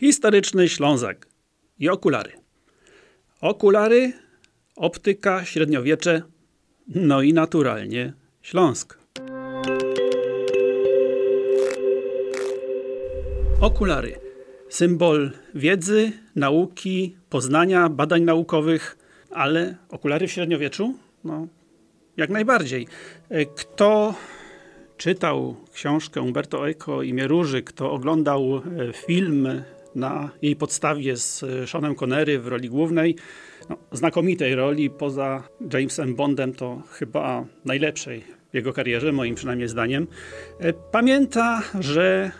Historyczny Ślązak i okulary. Okulary, optyka, średniowiecze, no i naturalnie Śląsk. Okulary. Symbol wiedzy, nauki, poznania, badań naukowych, ale okulary w średniowieczu? No, jak najbardziej. Kto czytał książkę Umberto Eco Imię Róży, kto oglądał e, film na jej podstawie z Seanem Connery w roli głównej, no, znakomitej roli, poza Jamesem Bondem to chyba najlepszej w jego karierze, moim przynajmniej zdaniem. E, pamięta, że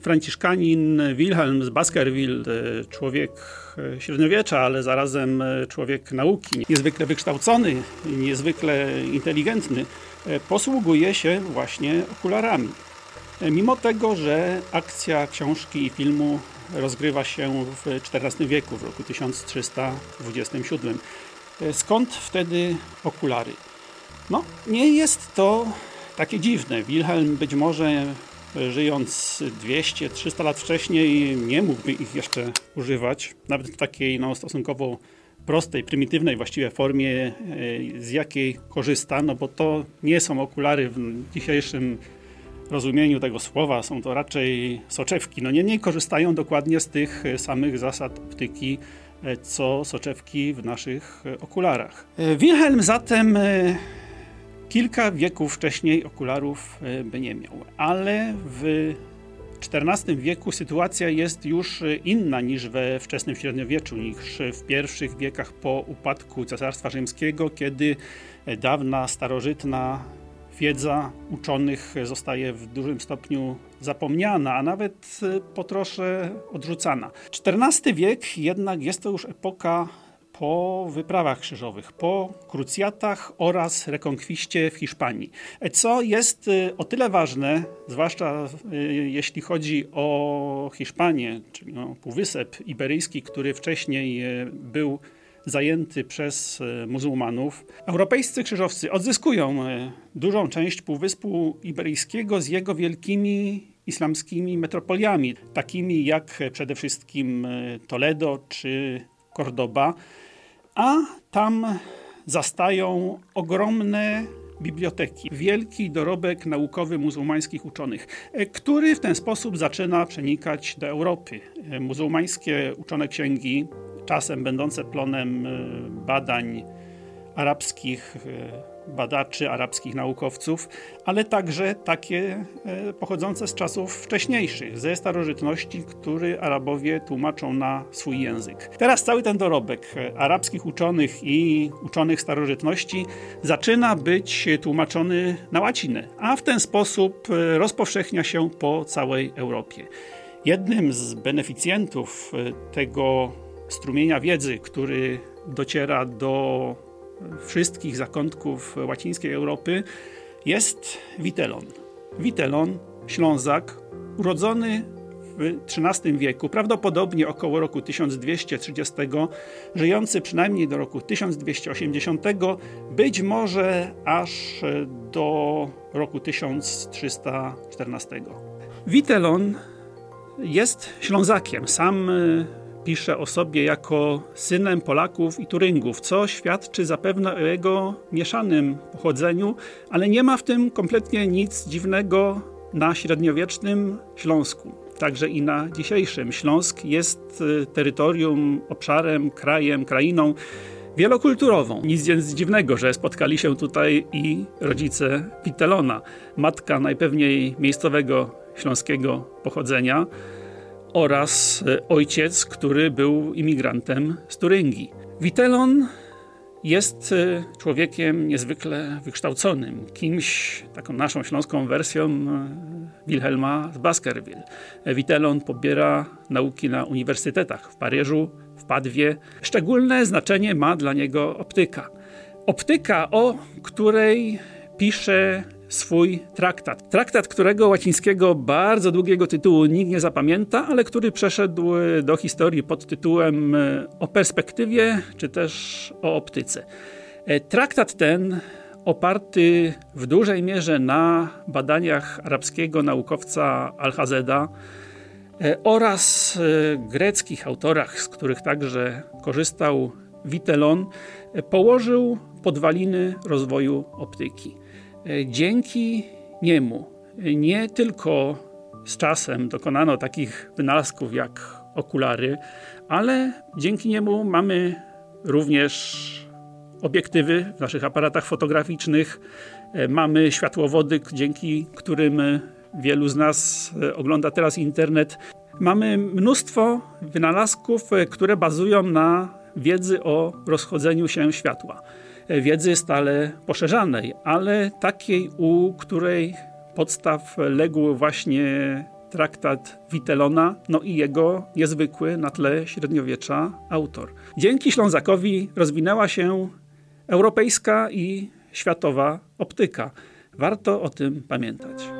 franciszkanin Wilhelm z Baskerville, e, człowiek średniowiecza, ale zarazem człowiek nauki, niezwykle wykształcony, niezwykle inteligentny, posługuje się właśnie okularami. Mimo tego, że akcja książki i filmu rozgrywa się w XIV wieku, w roku 1327. Skąd wtedy okulary? No, nie jest to takie dziwne. Wilhelm być może żyjąc 200-300 lat wcześniej nie mógłby ich jeszcze używać, nawet w takiej no, stosunkowo prostej, prymitywnej właściwie formie, e, z jakiej korzysta, no bo to nie są okulary w dzisiejszym rozumieniu tego słowa, są to raczej soczewki. No niemniej korzystają dokładnie z tych samych zasad optyki, e, co soczewki w naszych okularach. E, Wilhelm zatem kilka wieków wcześniej okularów by nie miał, ale w XIV wieku sytuacja jest już inna niż we wczesnym średniowieczu, niż w pierwszych wiekach po upadku Cesarstwa Rzymskiego, kiedy dawna, starożytna wiedza uczonych zostaje w dużym stopniu zapomniana, a nawet po trosze odrzucana. XIV wiek jednak jest to już epoka po wyprawach krzyżowych, po krucjatach oraz rekonkwiście w Hiszpanii. Co jest y, o tyle ważne, zwłaszcza jeśli chodzi o Hiszpanię, czyli no, Półwysep Iberyjski, który wcześniej był zajęty przez muzułmanów. Europejscy krzyżowcy odzyskują dużą część Półwyspu Iberyjskiego z jego wielkimi islamskimi metropoliami, takimi jak przede wszystkim Toledo czy Cordoba a tam zastają ogromne biblioteki, wielki dorobek naukowy muzułmańskich uczonych, e, który w ten sposób zaczyna przenikać do Europy. E, muzułmańskie uczone księgi, czasem będące plonem e, badań arabskich badaczy, arabskich naukowców, ale także takie e, pochodzące z czasów wcześniejszych, ze starożytności, który Arabowie tłumaczą na swój język. Teraz cały ten dorobek arabskich uczonych i uczonych starożytności zaczyna być tłumaczony na łacinę, a w ten sposób rozpowszechnia się po całej Europie. Jednym z beneficjentów tego strumienia wiedzy, który dociera do wszystkich zakątków łacińskiej Europy jest Witelon. Witelon, Ślązak, urodzony w XIII wieku, prawdopodobnie około roku 1230, żyjący przynajmniej do roku 1280, być może aż do roku 1314. Witelon jest Ślązakiem. Sam pisze o sobie jako synem Polaków i Turyngów, co świadczy zapewne o jego mieszanym pochodzeniu, ale nie ma w tym kompletnie nic dziwnego na średniowiecznym Śląsku. Także i na dzisiejszym. Śląsk jest y, terytorium, obszarem, krajem, krainą wielokulturową. Nic więc dziwnego, że spotkali się tutaj i rodzice Witelona, matka najpewniej miejscowego śląskiego pochodzenia, oraz e, ojciec, który był imigrantem z Turyngii. Witelon jest e, człowiekiem niezwykle wykształconym, kimś, taką naszą śląską wersją e, Wilhelma z Baskerville. Witelon pobiera nauki na uniwersytetach w Paryżu, w Padwie. Szczególne znaczenie ma dla niego optyka. Optyka, o której pisze swój traktat. Traktat, którego łacińskiego bardzo długiego tytułu nikt nie zapamięta, ale który przeszedł do historii pod tytułem e, o perspektywie, czy też o optyce. E, traktat ten oparty w dużej mierze na badaniach arabskiego naukowca Al-Hazeda oraz greckich autorach, z których także korzystał Witelon, położył podwaliny rozwoju optyki. Dzięki niemu nie tylko z czasem dokonano takich wynalazków jak okulary, ale dzięki niemu mamy również obiektywy w naszych aparatach fotograficznych, mamy światłowody, dzięki którym wielu z nas ogląda teraz internet. Mamy mnóstwo wynalazków, które bazują na wiedzy o rozchodzeniu się światła. Wiedzy stale poszerzanej, ale takiej, u której podstaw legł właśnie traktat Witelona, no i jego niezwykły na tle średniowiecza autor. Dzięki Ślązakowi rozwinęła się europejska i światowa optyka. Warto o tym pamiętać.